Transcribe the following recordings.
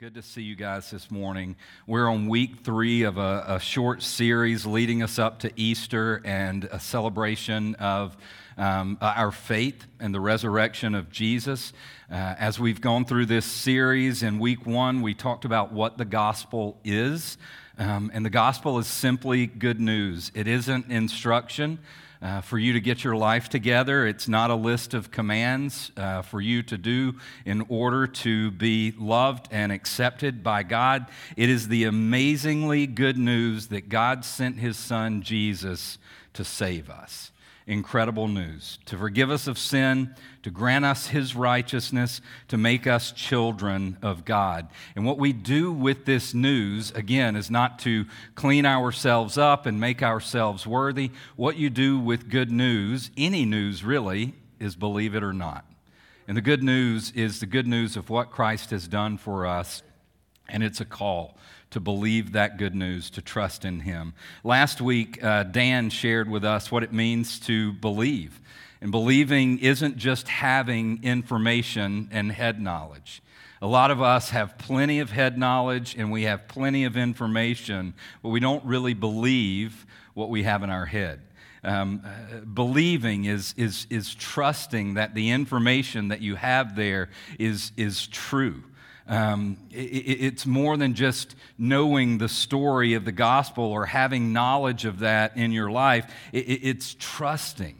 Good to see you guys this morning. We're on week three of a, a, short series leading us up to Easter and a celebration of um, our faith and the resurrection of Jesus. Uh, as we've gone through this series, in week one, we talked about what the gospel is. Um, and the gospel is simply good news, it isn't instruction uh, for you to get your life together. It's not a list of commands uh, for you to do in order to be loved and accepted by God. It is the amazingly good news that God sent his son Jesus to save us incredible news to forgive us of sin, to grant us his righteousness, to make us children of God. And what we do with this news, again, is not to clean ourselves up and make ourselves worthy. What you do with good news, any news really, is believe it or not. And the good news is the good news of what Christ has done for us, and it's a call to believe that good news, to trust in Him. Last week, uh, Dan shared with us what it means to believe. And believing isn't just having information and head knowledge. A lot of us have plenty of head knowledge and we have plenty of information, but we don't really believe what we have in our head. Um, uh, believing is, is, is trusting that the information that you have there is, is true. Um, it, it's more than just knowing the story of the gospel or having knowledge of that in your life, it, it's trusting.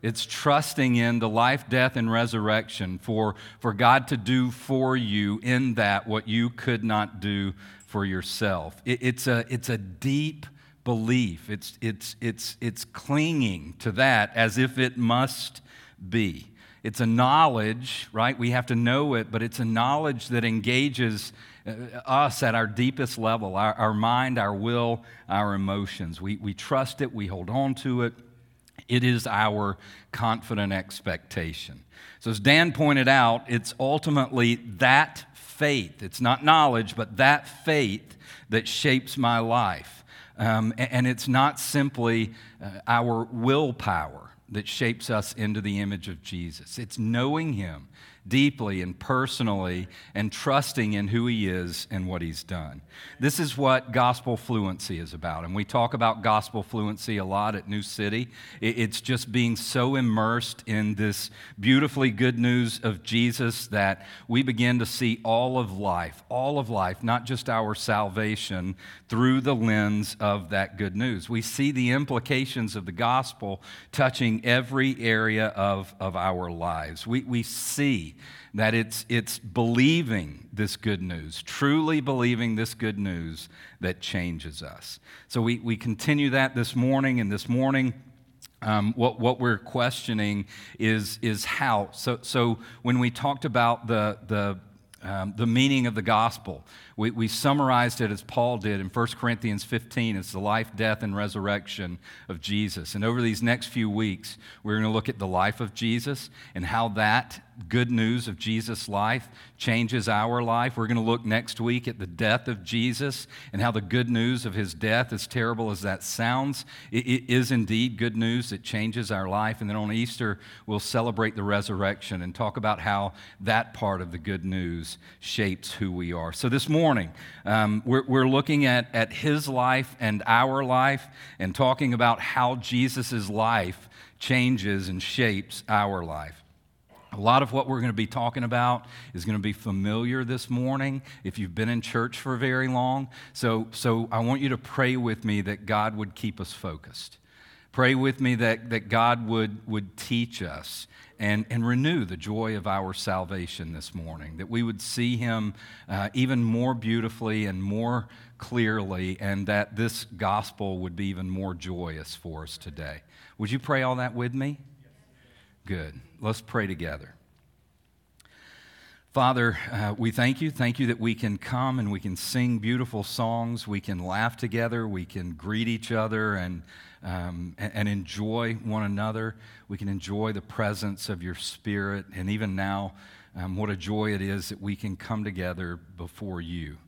It's trusting in the life, death, and resurrection for, for God to do for you in that what you could not do for yourself. It, it's, a, it's a deep belief, it's, it's, it's, it's clinging to that as if it must be. It's a knowledge, right? We have to know it, but it's a knowledge that engages uh, us at our deepest level our, our mind, our will, our emotions. We, we trust it, we hold on to it. It is our confident expectation. So, as Dan pointed out, it's ultimately that faith. It's not knowledge, but that faith that shapes my life. Um, and it's not simply uh, our willpower that shapes us into the image of Jesus. It's knowing Him deeply and personally and trusting in who He is and what He's done. This is what gospel fluency is about. And we talk about gospel fluency a lot at New City. It's just being so immersed in this beautifully good news of Jesus that we begin to see all of life, all of life, not just our salvation, through the lens of that good news. We see the implications of the gospel touching every area of, of our lives. We, we see that it's, it's believing this good news, truly believing this good news that changes us. So we, we continue that this morning, and this morning, um, what, what we're questioning is, is how. So, so when we talked about the, the um, the meaning of the gospel. We, we, summarized it as Paul did in 1 Corinthians 15. It's the life, death, and resurrection of Jesus. And over these next few weeks, we're going to look at the life of Jesus and how that good news of Jesus' life changes our life. We're going to look next week at the death of Jesus and how the good news of his death, as terrible as that sounds, it, it is indeed good news that changes our life. And then on Easter, we'll celebrate the resurrection and talk about how that part of the good news shapes who we are. So this morning, um, we're, we're looking at, at his life and our life and talking about how Jesus' life changes and shapes our life. A lot of what we're going to be talking about is going to be familiar this morning if you've been in church for very long. So, so I want you to pray with me that God would keep us focused. Pray with me that, that God would, would teach us and, and renew the joy of our salvation this morning, that we would see Him uh, even more beautifully and more clearly, and that this gospel would be even more joyous for us today. Would you pray all that with me? Good. Let's pray together. Father, uh, we thank you. Thank you that we can come and we can sing beautiful songs. We can laugh together. We can greet each other and, um, and, enjoy one another. We can enjoy the presence of your Spirit. And even now, um, what a joy it is that we can come together before you,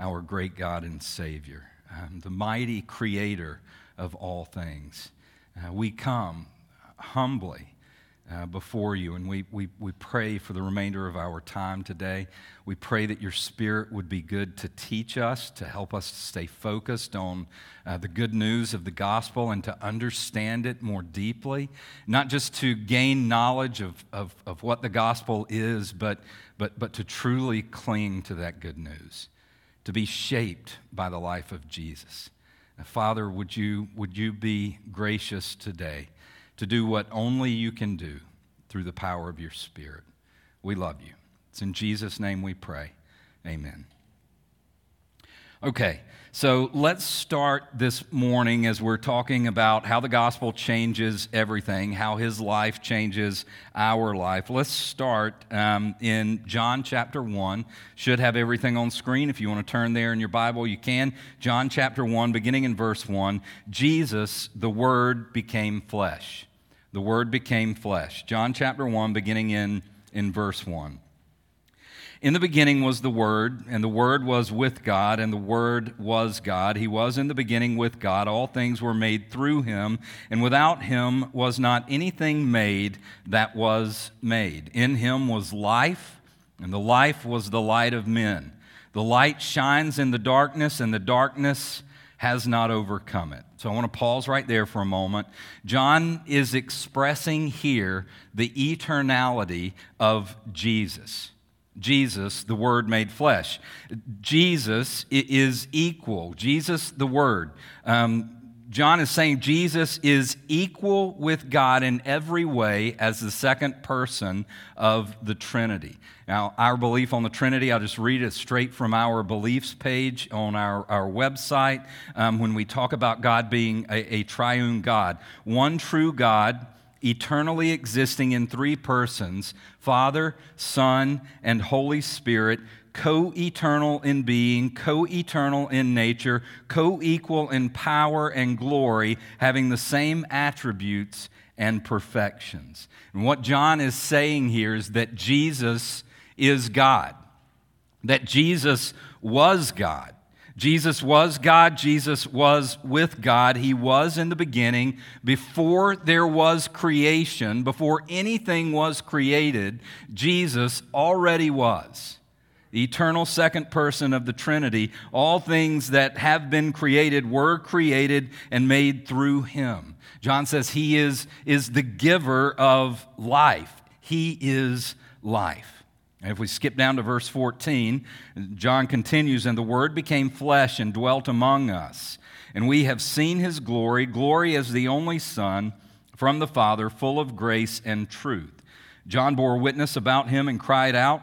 our great God and Savior, um, the mighty Creator of all things. Uh, we come humbly uh, before you. And we, we, we pray for the remainder of our time today. We pray that your spirit would be good to teach us, to help us stay focused on uh, the good news of the gospel and to understand it more deeply, not just to gain knowledge of, of, of what the gospel is, but, but, but to truly cling to that good news, to be shaped by the life of Jesus. Father, would you, would you be gracious today? To do what only you can do through the power of your Spirit. We love you. It's in Jesus' name we pray. Amen. Okay, so let's start this morning as we're talking about how the gospel changes everything, how his life changes our life. Let's start um, in John chapter 1. Should have everything on screen. If you want to turn there in your Bible, you can. John chapter 1, beginning in verse 1. Jesus, the Word, became flesh the Word became flesh. John chapter 1, beginning in, in verse 1. In the beginning was the Word, and the Word was with God, and the Word was God. He was in the beginning with God. All things were made through him, and without him was not anything made that was made. In him was life, and the life was the light of men. The light shines in the darkness, and the darkness has not overcome it. So I want to pause right there for a moment. John is expressing here the eternality of Jesus. Jesus, the Word made flesh. Jesus is equal. Jesus, the Word. Um, John is saying Jesus is equal with God in every way as the second person of the Trinity. Now, our belief on the Trinity, I'll just read it straight from our beliefs page on our, our website. Um, when we talk about God being a, a triune God, one true God, eternally existing in three persons Father, Son, and Holy Spirit co eternal in being, co eternal in nature, co equal in power and glory, having the same attributes and perfections. And what John is saying here is that Jesus is God, that Jesus was God. Jesus was God. Jesus was with God. He was in the beginning. Before there was creation, before anything was created, Jesus already was the eternal second person of the Trinity, all things that have been created were created and made through him. John says he is, is the giver of life. He is life. And if we skip down to verse 14, John continues, And the Word became flesh and dwelt among us. And we have seen his glory, glory as the only Son from the Father, full of grace and truth. John bore witness about him and cried out,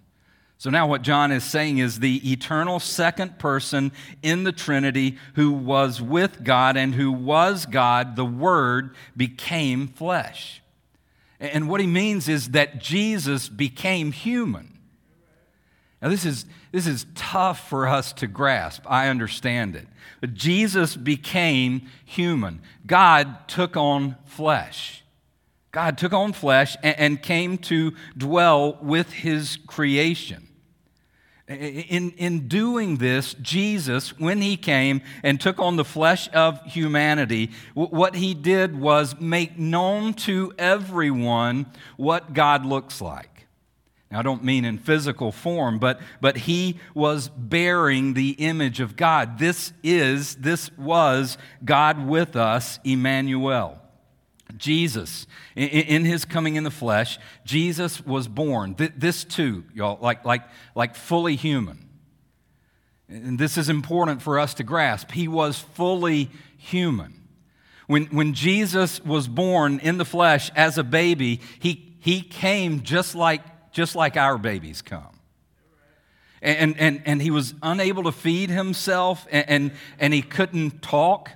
So now, what John is saying is the eternal second person in the Trinity who was with God and who was God, the Word, became flesh. And what he means is that Jesus became human. Now, this is, this is tough for us to grasp. I understand it. But Jesus became human. God took on flesh. God took on flesh and, and came to dwell with his creation. In, in doing this, Jesus, when he came and took on the flesh of humanity, what he did was make known to everyone what God looks like. Now, I don't mean in physical form, but, but he was bearing the image of God. This is, this was God with us, Emmanuel. Jesus, in, his coming in the flesh, Jesus was born. This too, y'all, like, like, like fully human. And this is important for us to grasp. He was fully human. When, when Jesus was born in the flesh as a baby, he, he came just like, just like our babies come. And, and, and he was unable to feed himself, and, and, and he couldn't talk.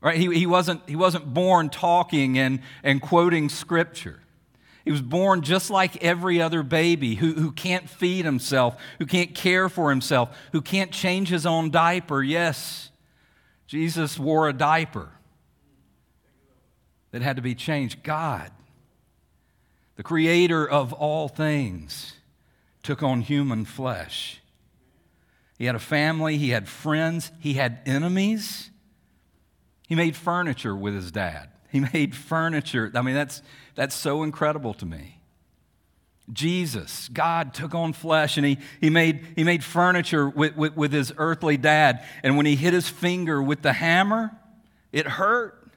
Right? He, he, wasn't, he wasn't born talking and, and quoting scripture. He was born just like every other baby who, who can't feed himself, who can't care for himself, who can't change his own diaper. Yes, Jesus wore a diaper that had to be changed. God, the creator of all things, took on human flesh. He had a family, he had friends, he had enemies. He made furniture with his dad. He made furniture. I mean, that's, that's so incredible to me. Jesus, God took on flesh and he, he, made, he made furniture with, with, with his earthly dad. And when he hit his finger with the hammer, it hurt.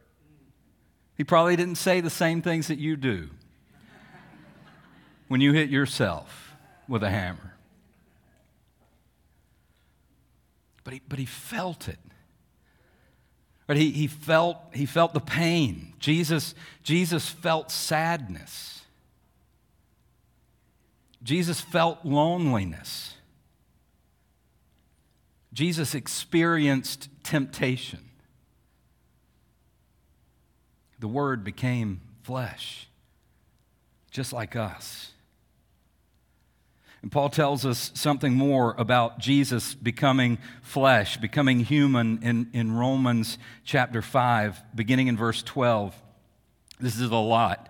He probably didn't say the same things that you do when you hit yourself with a hammer. But he, but he felt it. But he, he, felt, he felt the pain. Jesus, Jesus felt sadness. Jesus felt loneliness. Jesus experienced temptation. The Word became flesh, just like us. And Paul tells us something more about Jesus becoming flesh, becoming human in, in Romans chapter 5, beginning in verse 12. This is a lot.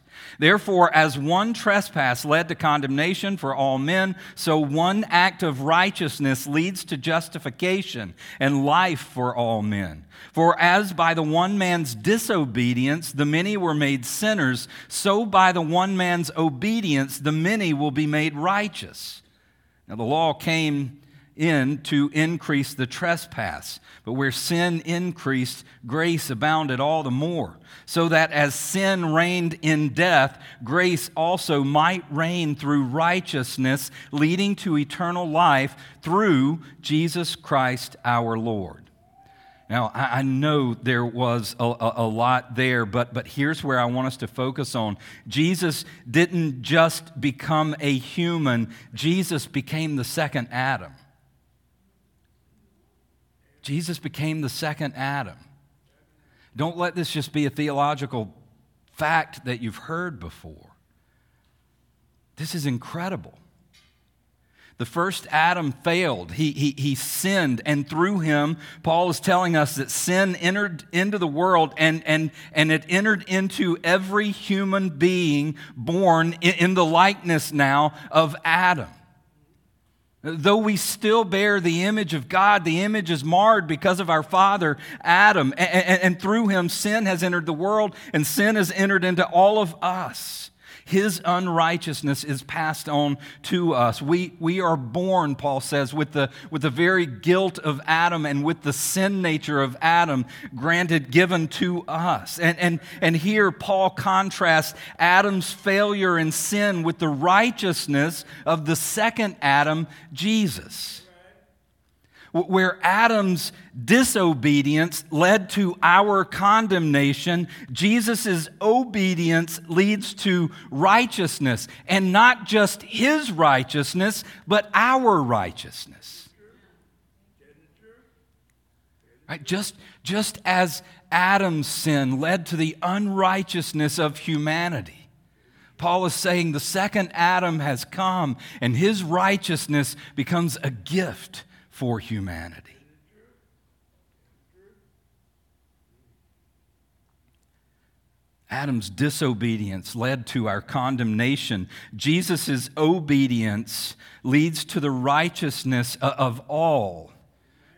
Therefore, as one trespass led to condemnation for all men, so one act of righteousness leads to justification and life for all men. For as by the one man's disobedience the many were made sinners, so by the one man's obedience the many will be made righteous. Now, the law came in to increase the trespass. But where sin increased, grace abounded all the more, so that as sin reigned in death, grace also might reign through righteousness, leading to eternal life through Jesus Christ our Lord. Now, I know there was a, a, a, lot there, but, but here's where I want us to focus on. Jesus didn't just become a human, Jesus became the second Adam. Jesus became the second Adam. Don't let this just be a theological fact that you've heard before. This is incredible. The first Adam failed. He, he, he sinned, and through him, Paul is telling us that sin entered into the world and, and, and it entered into every human being born in, in the likeness now of Adam. Though we still bear the image of God, the image is marred because of our father Adam. And, and, and, through him, sin has entered the world, and sin has entered into all of us. His unrighteousness is passed on to us. We, we are born, Paul says, with the, with the very guilt of Adam and with the sin nature of Adam granted, given to us. And, and, and here, Paul contrasts Adam's failure and sin with the righteousness of the second Adam, Jesus where Adam's disobedience led to our condemnation, Jesus' obedience leads to righteousness, and not just his righteousness, but our righteousness. Right? Just, just as Adam's sin led to the unrighteousness of humanity, Paul is saying the second Adam has come and his righteousness becomes a gift for humanity. Adam's disobedience led to our condemnation. Jesus' obedience leads to the righteousness of all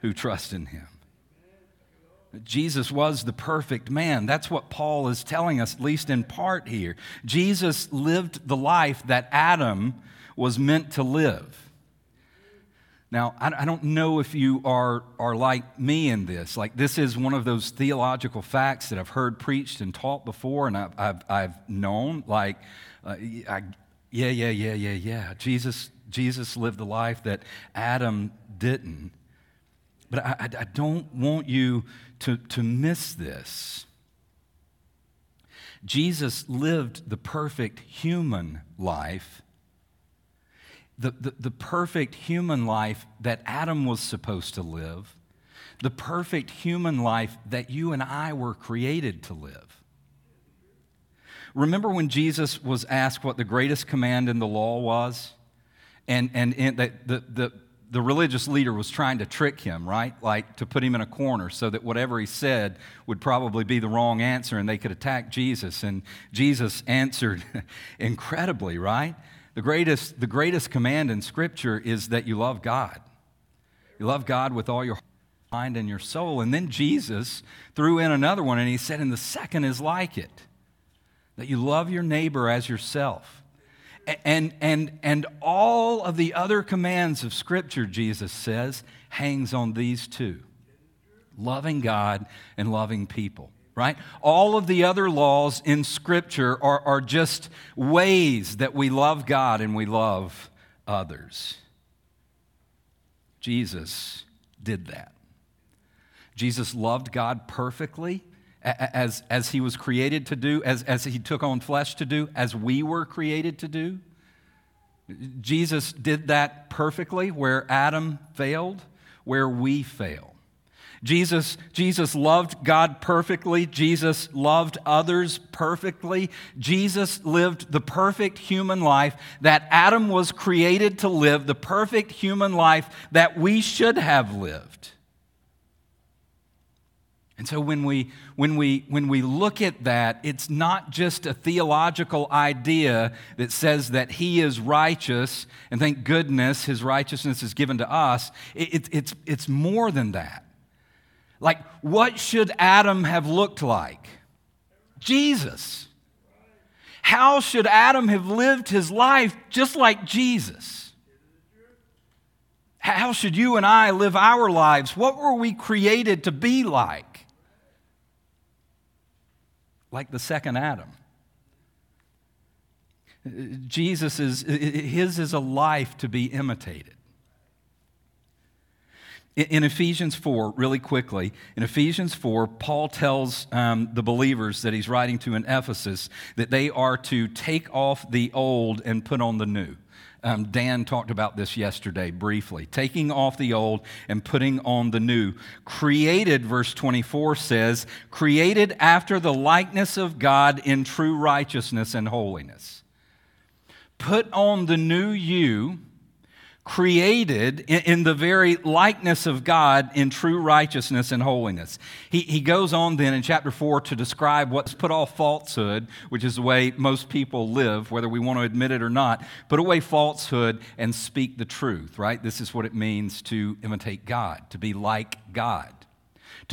who trust in him. Jesus was the perfect man. That's what Paul is telling us, at least in part here. Jesus lived the life that Adam was meant to live. Now, I don't know if you are, are like me in this. Like, this is one of those theological facts that I've heard preached and taught before, and I've, I've, I've known. Like, uh, I, yeah, yeah, yeah, yeah, yeah. Jesus, Jesus lived the life that Adam didn't. But I, I don't want you to, to miss this. Jesus lived the perfect human life, the, the, the, perfect human life that Adam was supposed to live, the perfect human life that you and I were created to live. Remember when Jesus was asked what the greatest command in the law was? And, and, and the, the, the, the religious leader was trying to trick him, right? Like to put him in a corner so that whatever he said would probably be the wrong answer and they could attack Jesus. And Jesus answered incredibly, right? The greatest, the greatest command in Scripture is that you love God. You love God with all your mind and your soul. And then Jesus threw in another one and he said, and the second is like it that you love your neighbor as yourself. And, and, and all of the other commands of Scripture, Jesus says, hangs on these two loving God and loving people, right? All of the other laws in Scripture are, are just ways that we love God and we love others. Jesus did that. Jesus loved God perfectly as, as he was created to do, as, as he took on flesh to do, as we were created to do. Jesus did that perfectly where Adam failed, where we fail. Jesus, Jesus loved God perfectly. Jesus loved others perfectly. Jesus lived the perfect human life that Adam was created to live, the perfect human life that we should have lived. And so when we, when, we, when we look at that, it's not just a theological idea that says that he is righteous, and thank goodness his righteousness is given to us. It, it, it's, it's more than that. Like, what should Adam have looked like? Jesus. How should Adam have lived his life just like Jesus? How should you and I live our lives? What were we created to be like? like the second Adam. Uh, Jesus is, his is a life to be imitated. In Ephesians 4, really quickly, in Ephesians 4, Paul tells um, the believers that he's writing to in Ephesus that they are to take off the old and put on the new. Um, Dan talked about this yesterday briefly. Taking off the old and putting on the new. Created, verse 24 says, created after the likeness of God in true righteousness and holiness. Put on the new you created in, the very likeness of God in true righteousness and holiness. He, he goes on then in chapter 4 to describe what's put off falsehood, which is the way most people live, whether we want to admit it or not. Put away falsehood and speak the truth, right? This is what it means to imitate God, to be like God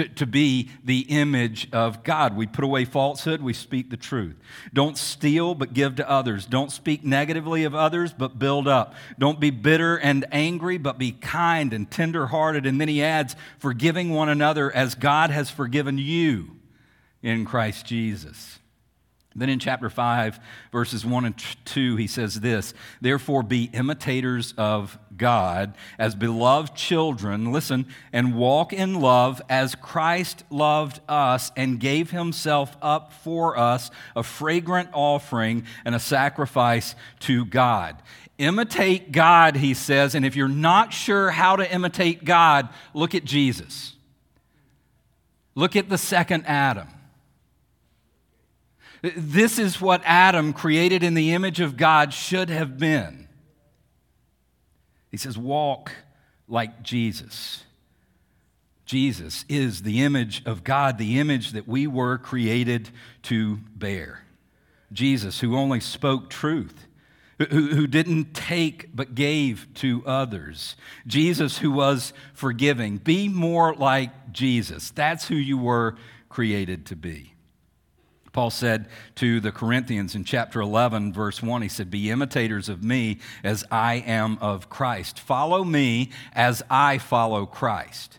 to, to be the image of God. We put away falsehood, we speak the truth. Don't steal, but give to others. Don't speak negatively of others, but build up. Don't be bitter and angry, but be kind and tenderhearted. And then he adds, forgiving one another as God has forgiven you in Christ Jesus. Then in chapter 5, verses 1 and 2, he says this Therefore, be imitators of God as beloved children, listen, and walk in love as Christ loved us and gave himself up for us, a fragrant offering and a sacrifice to God. Imitate God, he says, and if you're not sure how to imitate God, look at Jesus. Look at the second Adam. This is what Adam, created in the image of God, should have been. He says, Walk like Jesus. Jesus is the image of God, the image that we were created to bear. Jesus, who only spoke truth, who, who didn't take but gave to others. Jesus, who was forgiving. Be more like Jesus. That's who you were created to be. Paul said to the Corinthians in chapter 11, verse 1, he said, Be imitators of me as I am of Christ. Follow me as I follow Christ.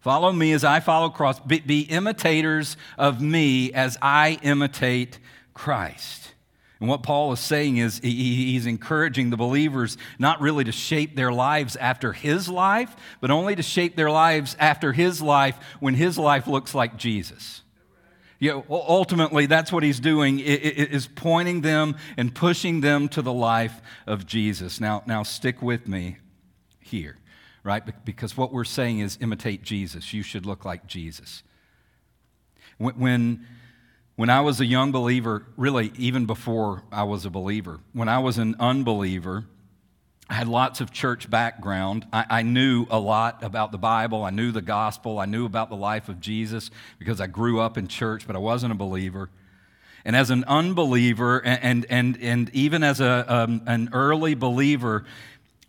Follow me as I follow Christ. Be, be imitators of me as I imitate Christ. And what Paul is saying is he, he's encouraging the believers not really to shape their lives after his life, but only to shape their lives after his life when his life looks like Jesus. You know, ultimately, that's what he's doing is pointing them and pushing them to the life of Jesus. Now, now stick with me here, right? Because what we're saying is imitate Jesus. You should look like Jesus. When, when I was a young believer, really, even before I was a believer, when I was an unbeliever, I had lots of church background. I, I, knew a lot about the Bible. I knew the gospel. I knew about the life of Jesus because I grew up in church, but I wasn't a believer. And as an unbeliever, and, and, and even as a, um, an early believer,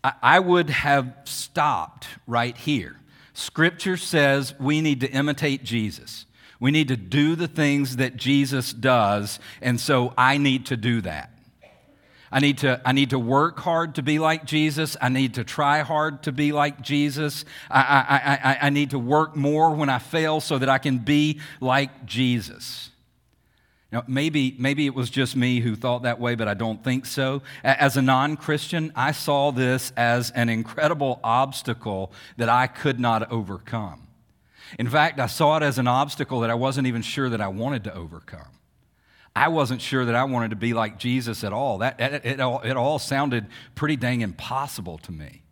I, I would have stopped right here. Scripture says we need to imitate Jesus. We need to do the things that Jesus does, and so I need to do that. I need, to, I need to work hard to be like Jesus. I need to try hard to be like Jesus. I, I, I, I need to work more when I fail so that I can be like Jesus. Now, maybe, maybe it was just me who thought that way, but I don't think so. As a non Christian, I saw this as an incredible obstacle that I could not overcome. In fact, I saw it as an obstacle that I wasn't even sure that I wanted to overcome. I wasn't sure that I wanted to be like Jesus at all. That, it, it, all, it all sounded pretty dang impossible to me.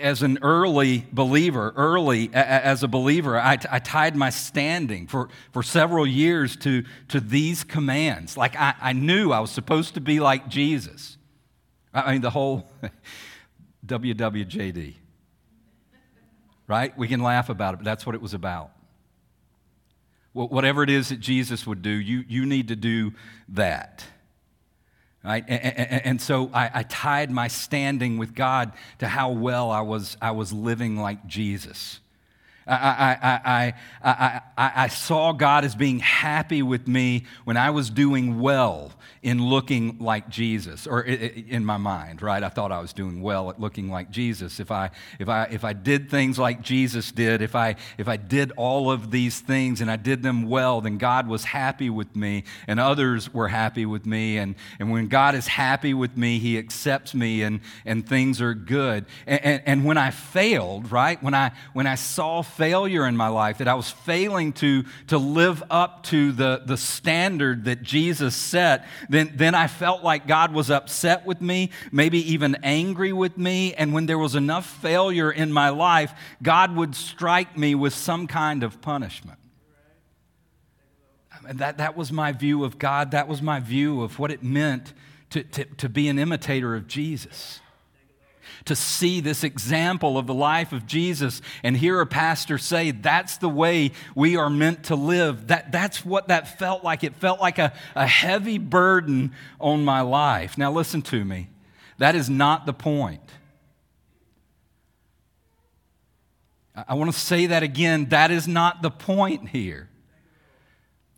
As an early believer, early as a believer, I, I tied my standing for, for several years to, to these commands. Like I, I knew I was supposed to be like Jesus. I mean, the whole WWJD, right? We can laugh about it, but that's what it was about. Whatever it is that Jesus would do, you, you need to do that. Right? And, and, and so I, I, tied my standing with God to how well I was, I was living like Jesus. I, I, I, I, I, saw God as being happy with me when I was doing well in looking like Jesus, or in my mind, right? I thought I was doing well at looking like Jesus. If I, if I, if I did things like Jesus did, if I, if I did all of these things and I did them well, then God was happy with me and others were happy with me. And, and when God is happy with me, He accepts me and, and things are good. And, and, and when I failed, right? When I, when I saw failure in my life, that I was failing to, to live up to the, the standard that Jesus set, then, then I felt like God was upset with me, maybe even angry with me. And when there was enough failure in my life, God would strike me with some kind of punishment. That, that was my view of God. That was my view of what it meant to, to, to be an imitator of Jesus to see this example of the life of Jesus and hear a pastor say, that's the way we are meant to live. That, that's what that felt like. It felt like a, a heavy burden on my life. Now, listen to me. That is not the point. I want to say that again. That is not the point here.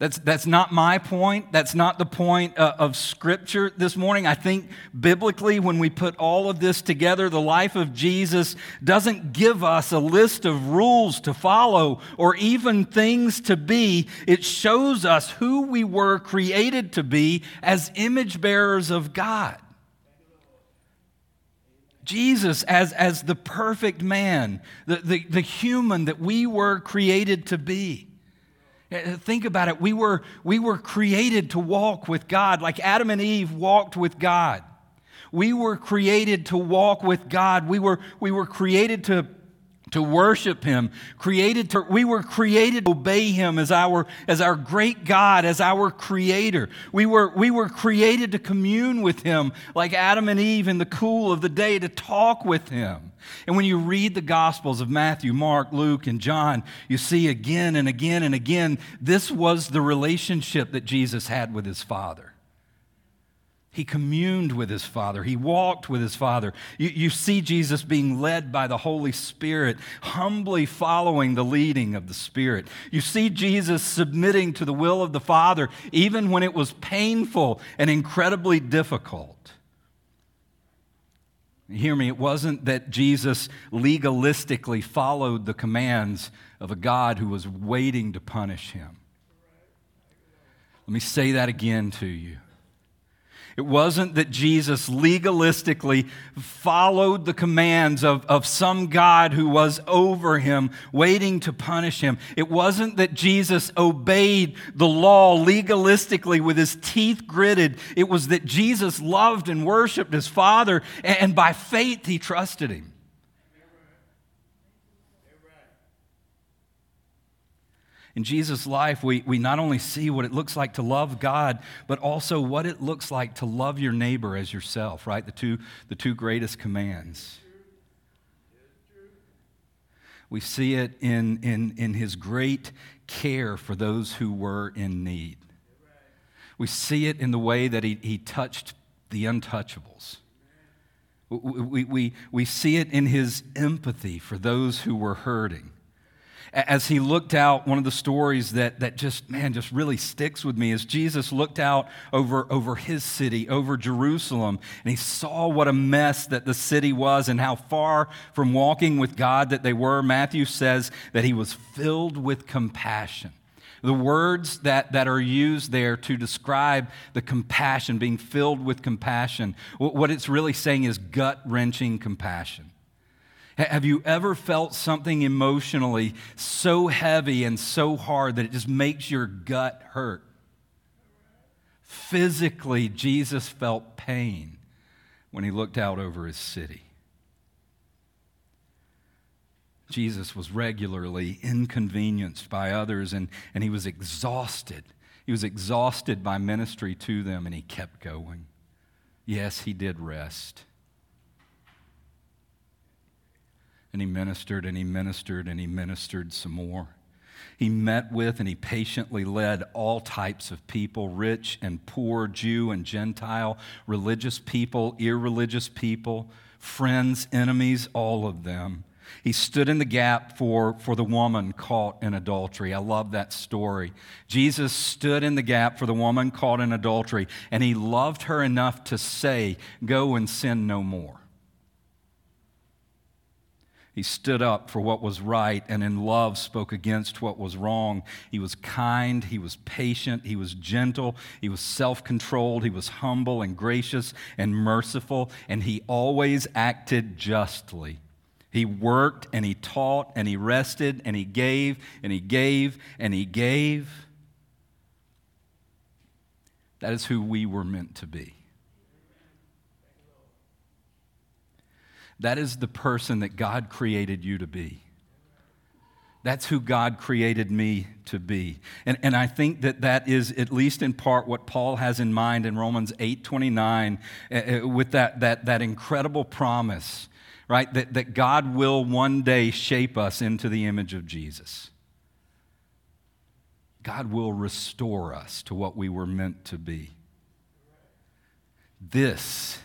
That's, that's not my point. That's not the point uh, of Scripture this morning. I think biblically, when we put all of this together, the life of Jesus doesn't give us a list of rules to follow or even things to be. It shows us who we were created to be as image bearers of God. Jesus as, as the perfect man, the, the, the human that we were created to be. Think about it. We were, we were created to walk with God, like Adam and Eve walked with God. We were created to walk with God. We were, we were created to, to worship him created to we were created to obey him as our as our great god as our creator. We were we were created to commune with him like adam and eve in the cool of the day to talk with him. And when you read the gospels of matthew mark luke and john you see again and again and again this was the relationship that jesus had with his father he communed with his Father. He walked with his Father. You, you, see Jesus being led by the Holy Spirit, humbly following the leading of the Spirit. You see Jesus submitting to the will of the Father, even when it was painful and incredibly difficult. Hear me, it wasn't that Jesus legalistically followed the commands of a God who was waiting to punish him. Let me say that again to you. It wasn't that Jesus legalistically followed the commands of, of some God who was over him, waiting to punish him. It wasn't that Jesus obeyed the law legalistically with his teeth gritted. It was that Jesus loved and worshiped his Father, and by faith he trusted him. In Jesus' life, we, we not only see what it looks like to love God, but also what it looks like to love your neighbor as yourself, right? The two, the two greatest commands. We see it in, in, in his great care for those who were in need. We see it in the way that he, he touched the untouchables. We, we, we see it in his empathy for those who were hurting as he looked out, one of the stories that, that just, man, just really sticks with me is Jesus looked out over, over his city, over Jerusalem, and he saw what a mess that the city was and how far from walking with God that they were. Matthew says that he was filled with compassion. The words that, that are used there to describe the compassion, being filled with compassion, what it's really saying is gut wrenching compassion. Have you ever felt something emotionally so heavy and so hard that it just makes your gut hurt? Physically, Jesus felt pain when he looked out over his city. Jesus was regularly inconvenienced by others and, and he was exhausted. He was exhausted by ministry to them and he kept going. Yes, he did rest. And he ministered and he ministered and he ministered some more. He met with and he patiently led all types of people rich and poor, Jew and Gentile, religious people, irreligious people, friends, enemies, all of them. He stood in the gap for, for the woman caught in adultery. I love that story. Jesus stood in the gap for the woman caught in adultery, and he loved her enough to say, Go and sin no more. He stood up for what was right and in love spoke against what was wrong. He was kind, he was patient, he was gentle, he was self controlled, he was humble and gracious and merciful, and he always acted justly. He worked and he taught and he rested and he gave and he gave and he gave. That is who we were meant to be. That is the person that God created you to be. That's who God created me to be. And, and I think that that is, at least in part, what Paul has in mind in Romans 8 29, uh, with that, that, that incredible promise, right? That, that God will one day shape us into the image of Jesus. God will restore us to what we were meant to be. This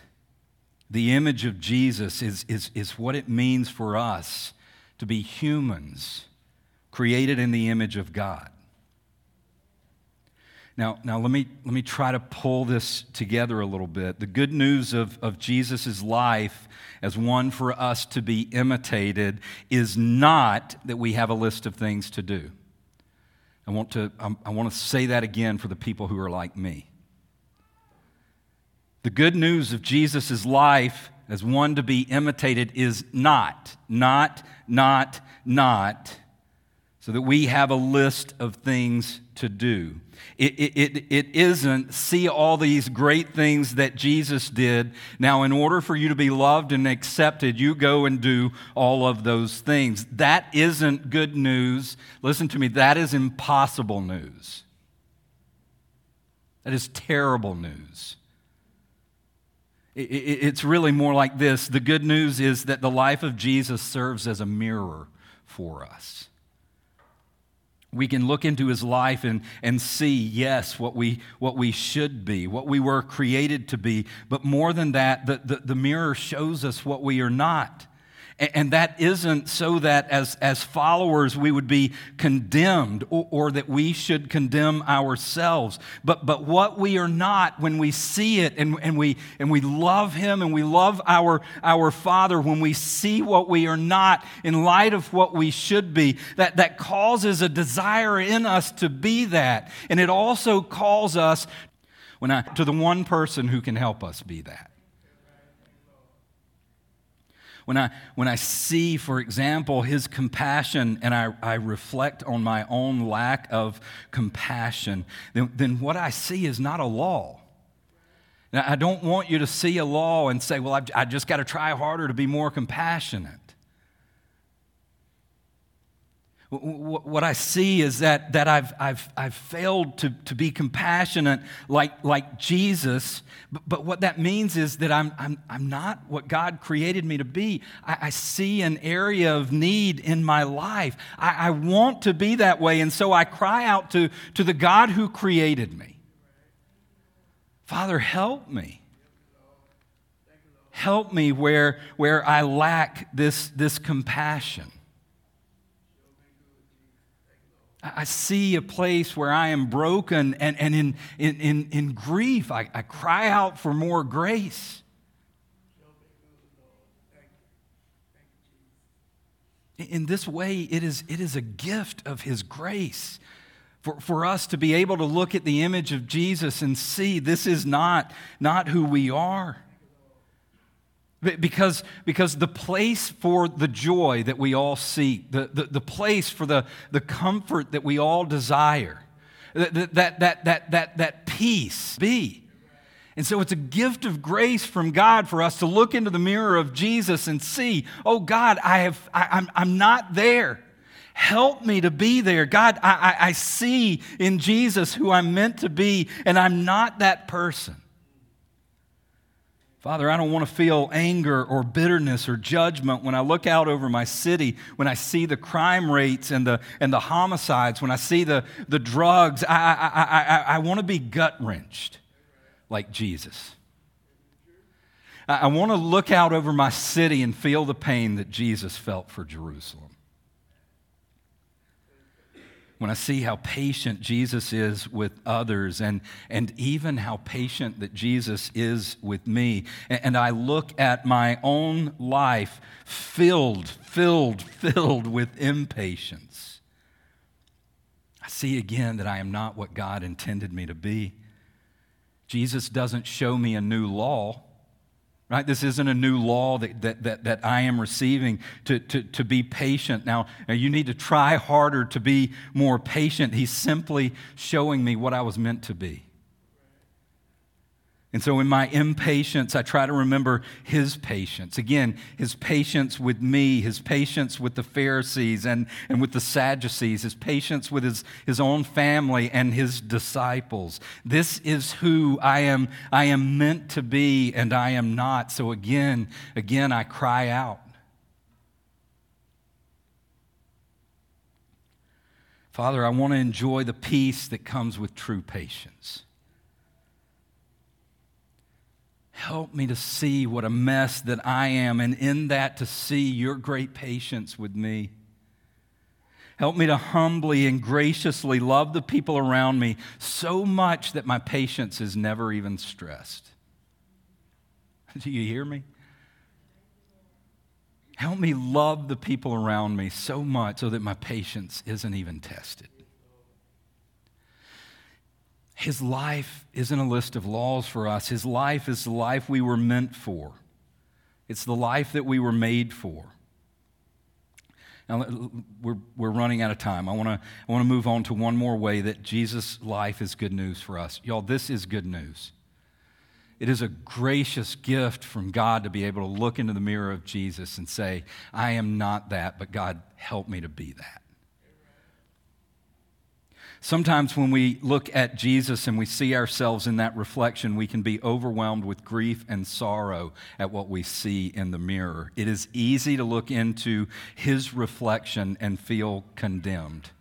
the image of Jesus is, is, is what it means for us to be humans created in the image of God. Now, now let, me, let me try to pull this together a little bit. The good news of, of Jesus' life as one for us to be imitated is not that we have a list of things to do. I want to, I want to say that again for the people who are like me. The good news of Jesus' life as one to be imitated is not, not, not, not so that we have a list of things to do. It, it, it, it isn't see all these great things that Jesus did. Now, in order for you to be loved and accepted, you go and do all of those things. That isn't good news. Listen to me, that is impossible news. That is terrible news. It's really more like this. The good news is that the life of Jesus serves as a mirror for us. We can look into his life and, and see, yes, what we, what we should be, what we were created to be. But more than that, the, the, the mirror shows us what we are not. And that isn't so that as, as followers we would be condemned or, or, that we should condemn ourselves. But, but what we are not when we see it and, and, we, and we love Him and we love our, our Father, when we see what we are not in light of what we should be, that, that causes a desire in us to be that. And it also calls us when I, to the one person who can help us be that. When I, when I see, for example, his compassion and I, I reflect on my own lack of compassion, then, then what I see is not a law. Now, I don't want you to see a law and say, well, I've, I just got to try harder to be more compassionate. What I see is that, that I've, I've, I've failed to, to be compassionate like, like Jesus, but, but what that means is that I'm, I'm, I'm not what God created me to be. I, I see an area of need in my life. I, I want to be that way, and so I cry out to, to the God who created me Father, help me. Help me where, where I lack this, this compassion. I see a place where I am broken and, and in, in, in, in grief, I, I cry out for more grace. In this way, it is, it is a gift of His grace for, for us to be able to look at the image of Jesus and see this is not, not who we are. Because, because the place for the joy that we all seek, the, the, the place for the, the comfort that we all desire, that, that, that, that, that, that peace be. And so it's a gift of grace from God for us to look into the mirror of Jesus and see, oh God, I have, I, I'm, I'm not there. Help me to be there. God, I, I, I see in Jesus who I'm meant to be, and I'm not that person. Father, I don't want to feel anger or bitterness or judgment when I look out over my city, when I see the crime rates and the, and the homicides, when I see the, the drugs. I, I, I, I, want to be gut wrenched like Jesus. I, I want to look out over my city and feel the pain that Jesus felt for Jerusalem when I see how patient Jesus is with others and, and even how patient that Jesus is with me, and, and I look at my own life filled, filled, filled with impatience, I see again that I am not what God intended me to be. Jesus doesn't show me a new law right? This isn't a new law that, that, that, that i am receiving to, to, to be patient. Now, now you need to try harder to be more patient. He's simply showing me what i was meant to be and so, in my impatience, I try to remember his patience. Again, his patience with me, his patience with the Pharisees and, and with the Sadducees, his patience with his, his own family and his disciples. This is who I am, I am meant to be, and I am not. So, again, again, I cry out. Father, I want to enjoy the peace that comes with true patience. Help me to see what a mess that I am, and in that to see your great patience with me. Help me to humbly and graciously love the people around me so much that my patience is never even stressed. Do you hear me? Help me love the people around me so much so that my patience isn't even tested. His life isn't a list of laws for us. His life is the life we were meant for. It's the life that we were made for. Now, we're, we're running out of time. I want to I wanna move on to one more way that Jesus' life is good news for us. Y'all, this is good news. It is a gracious gift from God to be able to look into the mirror of Jesus and say, I am not that, but God, help me to be that. Sometimes when we look at Jesus and we see ourselves in that reflection, we can be overwhelmed with grief and sorrow at what we see in the mirror. It is easy to look into his reflection and feel condemned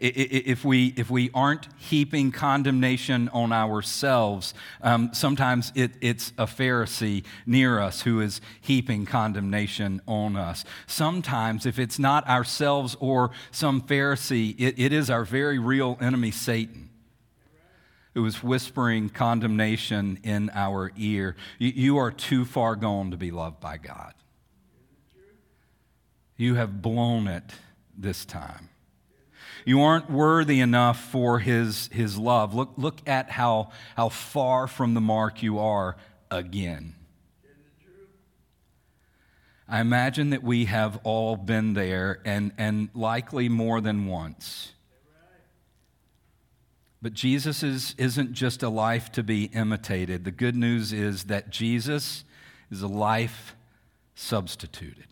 if we, if we aren't heaping condemnation on ourselves, um, sometimes it, it's a Pharisee near us who is heaping condemnation on us. Sometimes, if it's not ourselves or some Pharisee, it, it is our very real enemy, Satan, who is whispering condemnation in our ear. You, you are too far gone to be loved by God. You have blown it this time. You aren't worthy enough for his, his love. Look, look at how, how far from the mark you are again. I imagine that we have all been there and, and likely more than once. But Jesus is, isn't just a life to be imitated. The good news is that Jesus is a life substituted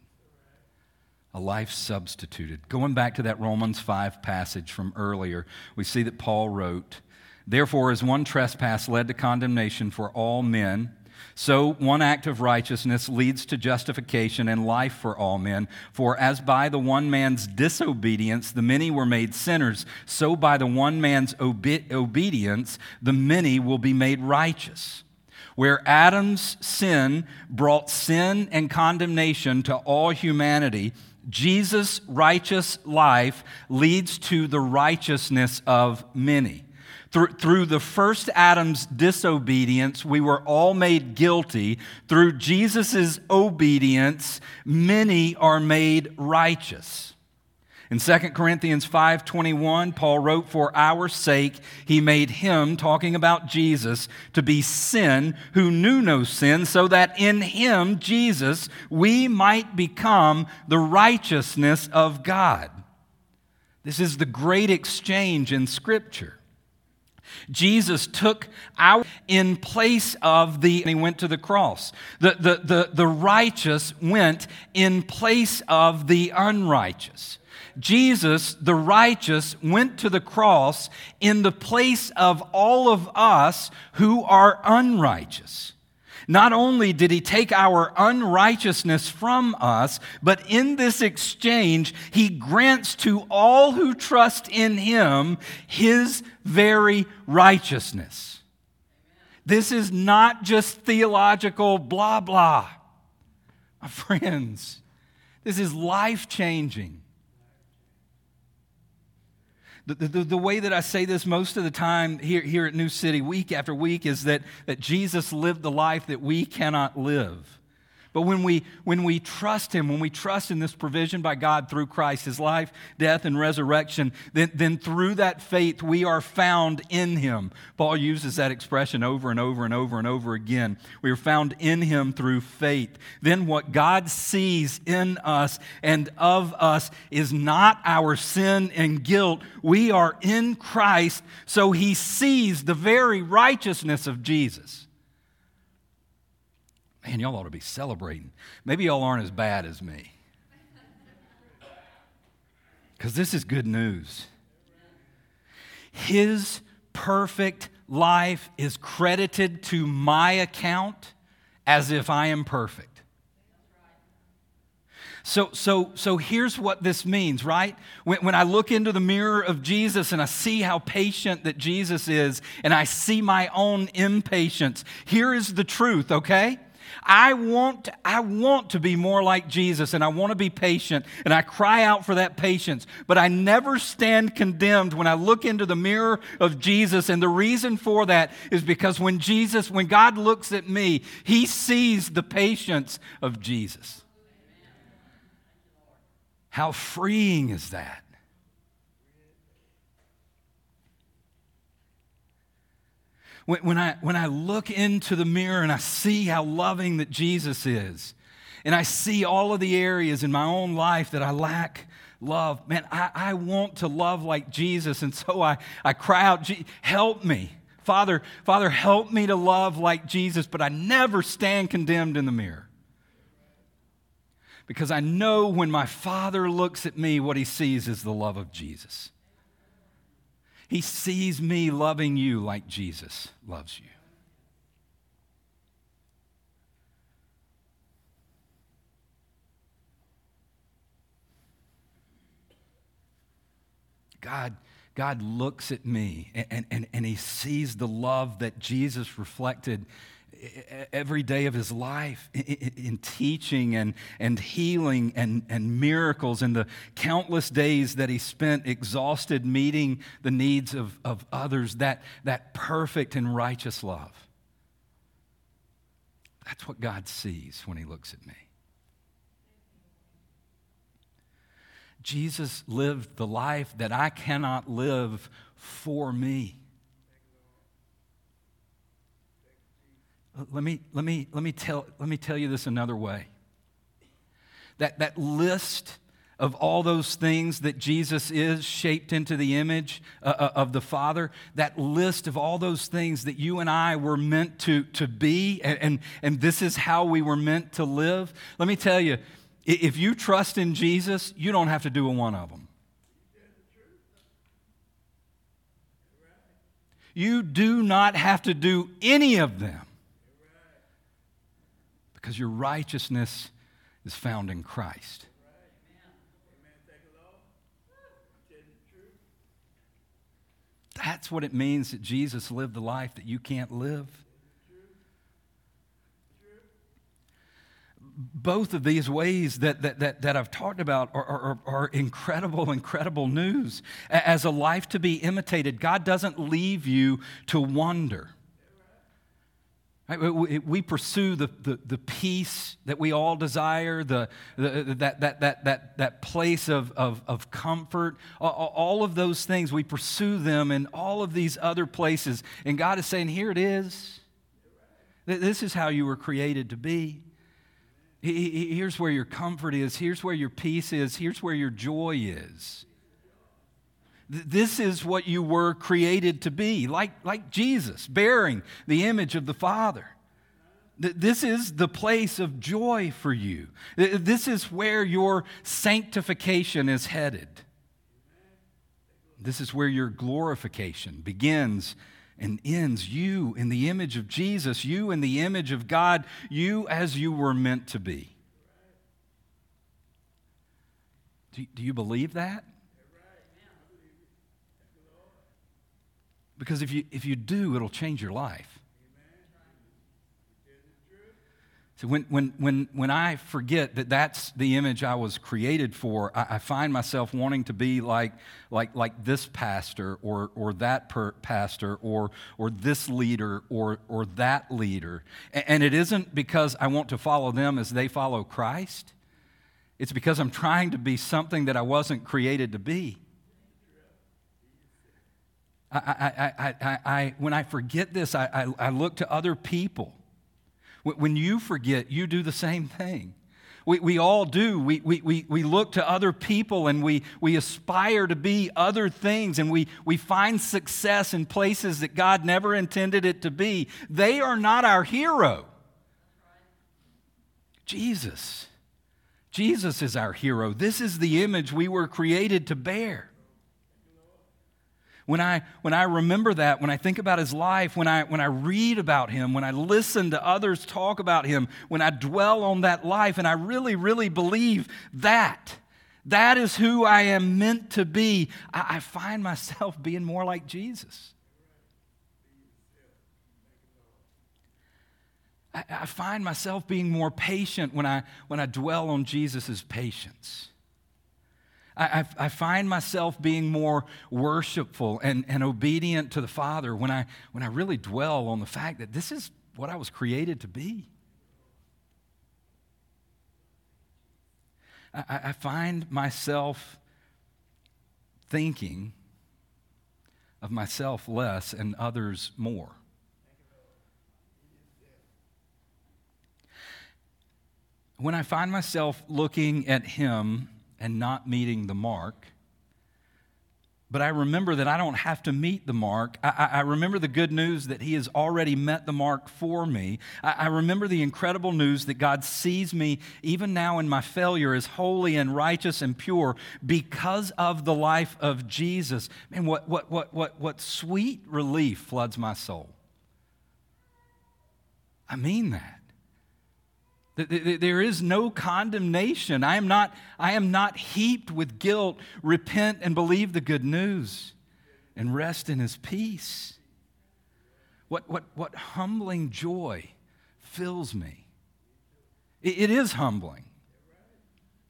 a life substituted. Going back to that Romans 5 passage from earlier, we see that Paul wrote, Therefore, as one trespass led to condemnation for all men, so one act of righteousness leads to justification and life for all men. For as by the one man's disobedience the many were made sinners, so by the one man's obe- obedience the many will be made righteous. Where Adam's sin brought sin and condemnation to all humanity, Jesus' righteous life leads to the righteousness of many. Through, through the first Adam's disobedience, we were all made guilty. Through Jesus' obedience, many are made righteous. In 2 Corinthians 5:21, Paul wrote, "For our sake he made him talking about Jesus to be sin who knew no sin, so that in him Jesus we might become the righteousness of God." This is the great exchange in scripture. Jesus took our in place of the, and he went to the cross. The, the, the, the righteous went in place of the unrighteous. Jesus, the righteous, went to the cross in the place of all of us who are unrighteous. Not only did he take our unrighteousness from us, but in this exchange, he grants to all who trust in him his very righteousness. This is not just theological blah blah. My friends, this is life changing. The, the, the, way that I say this most of the time here, here at New City, week after week, is that, that Jesus lived the life that we cannot live. But when we, when we trust Him, when we trust in this provision by God through Christ, His life, death, and resurrection, then, then through that faith we are found in Him. Paul uses that expression over and over and over and over again. We are found in Him through faith. Then what God sees in us and of us is not our sin and guilt. We are in Christ, so He sees the very righteousness of Jesus. Man, y'all ought to be celebrating. Maybe y'all aren't as bad as me. Because this is good news. His perfect life is credited to my account as if I am perfect. So, so, so here's what this means, right? When, when I look into the mirror of Jesus and I see how patient that Jesus is, and I see my own impatience, here is the truth, okay? I want, I want to be more like Jesus and I want to be patient and I cry out for that patience, but I never stand condemned when I look into the mirror of Jesus. And the reason for that is because when Jesus, when God looks at me, he sees the patience of Jesus. How freeing is that? When, when, I, when I look into the mirror and I see how loving that Jesus is, and I see all of the areas in my own life that I lack love, man, I, I want to love like Jesus. And so I, I cry out, help me. Father, Father, help me to love like Jesus, but I never stand condemned in the mirror. Because I know when my Father looks at me, what he sees is the love of Jesus. He sees me loving you like Jesus loves you. God, God looks at me and, and, and he sees the love that Jesus reflected every day of his life in, teaching and, and healing and, and miracles and the countless days that he spent exhausted meeting the needs of, of others, that, that perfect and righteous love. That's what God sees when he looks at me. Jesus lived the life that I cannot live for me. Let me, let me, let me, tell, let me tell you this another way. That, that list of all those things that Jesus is shaped into the image uh, uh, of the Father, that list of all those things that you and I were meant to, to be, and, and, and this is how we were meant to live. Let me tell you, if you trust in Jesus, you don't have to do a one of them. You do not have to do any of them because your righteousness is found in Christ. That's what it means that Jesus lived the life that you can't live. both of these ways that, that, that, that I've talked about are, are, are, incredible, incredible news. As a life to be imitated, God doesn't leave you to wonder. We pursue the, the, the, peace that we all desire, the, the, that, that, that, that, that place of, of, of comfort, all of those things, we pursue them in all of these other places. And God is saying, Here it is. This is how you were created to be. Here's where your comfort is. Here's where your peace is. Here's where your joy is. This is what you were created to be, like, like Jesus, bearing the image of the Father. This is the place of joy for you. This is where your sanctification is headed. This is where your glorification begins and ends. You in the image of Jesus, you in the image of God, you as you were meant to be. Do, do you believe that? Because if you, if you do, it'll change your life. So when, when, when, when I forget that that's the image I was created for, I, I find myself wanting to be like, like, like this pastor or, or that per pastor or, or this leader or, or that leader. And, and it isn't because I want to follow them as they follow Christ. It's because I'm trying to be something that I wasn't created to be. I, I, I, I, when I forget this, I, I, I look to other people when you forget, you do the same thing. We, we all do. We, we, we, we look to other people and we, we aspire to be other things and we, we find success in places that God never intended it to be. They are not our hero. Jesus. Jesus is our hero. This is the image we were created to bear. When I, when I remember that, when I think about his life, when I, when I read about him, when I listen to others talk about him, when I dwell on that life, and I really, really believe that, that is who I am meant to be, I, I find myself being more like Jesus. I, I find myself being more patient when I, when I dwell on Jesus' patience. I, I, find myself being more worshipful and, and obedient to the Father when I, when I really dwell on the fact that this is what I was created to be. I, I find myself thinking of myself less and others more. when I find myself looking at him and not meeting the mark, but I remember that I don't have to meet the mark. I, I, remember the good news that He has already met the mark for me. I, I remember the incredible news that God sees me, even now in my failure, as holy and righteous and pure because of the life of Jesus. Man, what, what, what, what, what sweet relief floods my soul. I mean that. There is no condemnation. I am not, I am not heaped with guilt. Repent and believe the good news and rest in his peace. What, what, what humbling joy fills me. It, it is humbling.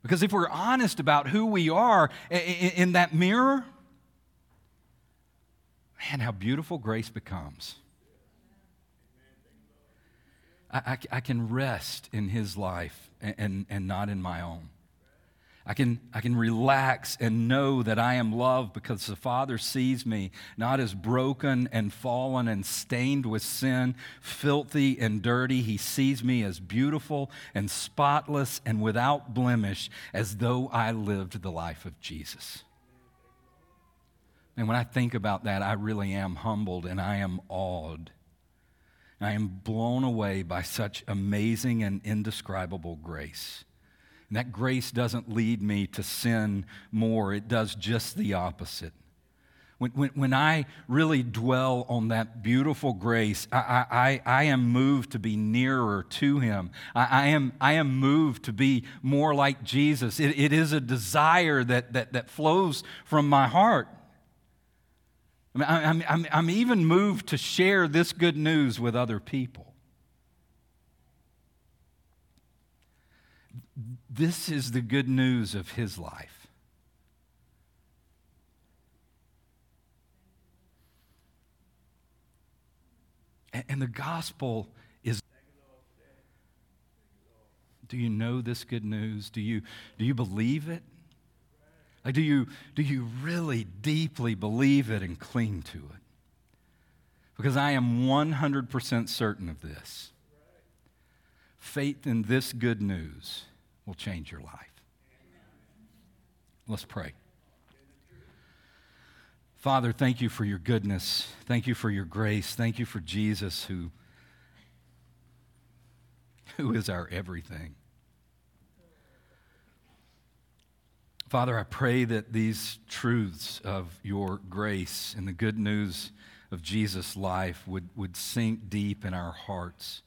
Because if we're honest about who we are in, in that mirror, man, how beautiful grace becomes. I, I, I can rest in his life and, and, and not in my own. I can, I can relax and know that I am loved because the Father sees me not as broken and fallen and stained with sin, filthy and dirty. He sees me as beautiful and spotless and without blemish, as though I lived the life of Jesus. And when I think about that, I really am humbled and I am awed. I am blown away by such amazing and indescribable grace. And that grace doesn't lead me to sin more, it does just the opposite. When, when, when I really dwell on that beautiful grace, I, I, I am moved to be nearer to Him. I, I, am, I am moved to be more like Jesus. It, it is a desire that, that, that flows from my heart. I'm, I'm, I'm even moved to share this good news with other people. This is the good news of his life. And the gospel is. Do you know this good news? Do you, do you believe it? Like, do you, do you really deeply believe it and cling to it? Because I am 100% certain of this. Faith in this good news will change your life. Let's pray. Father, thank you for your goodness. Thank you for your grace. Thank you for Jesus who, who is our everything. Father, I pray that these truths of your grace and the good news of Jesus' life would, would sink deep in our hearts.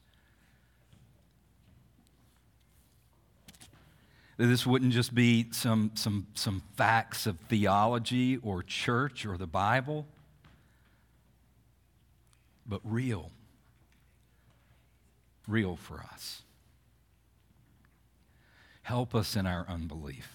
That this wouldn't just be some, some, some facts of theology or church or the Bible, but real. Real for us. Help us in our unbelief.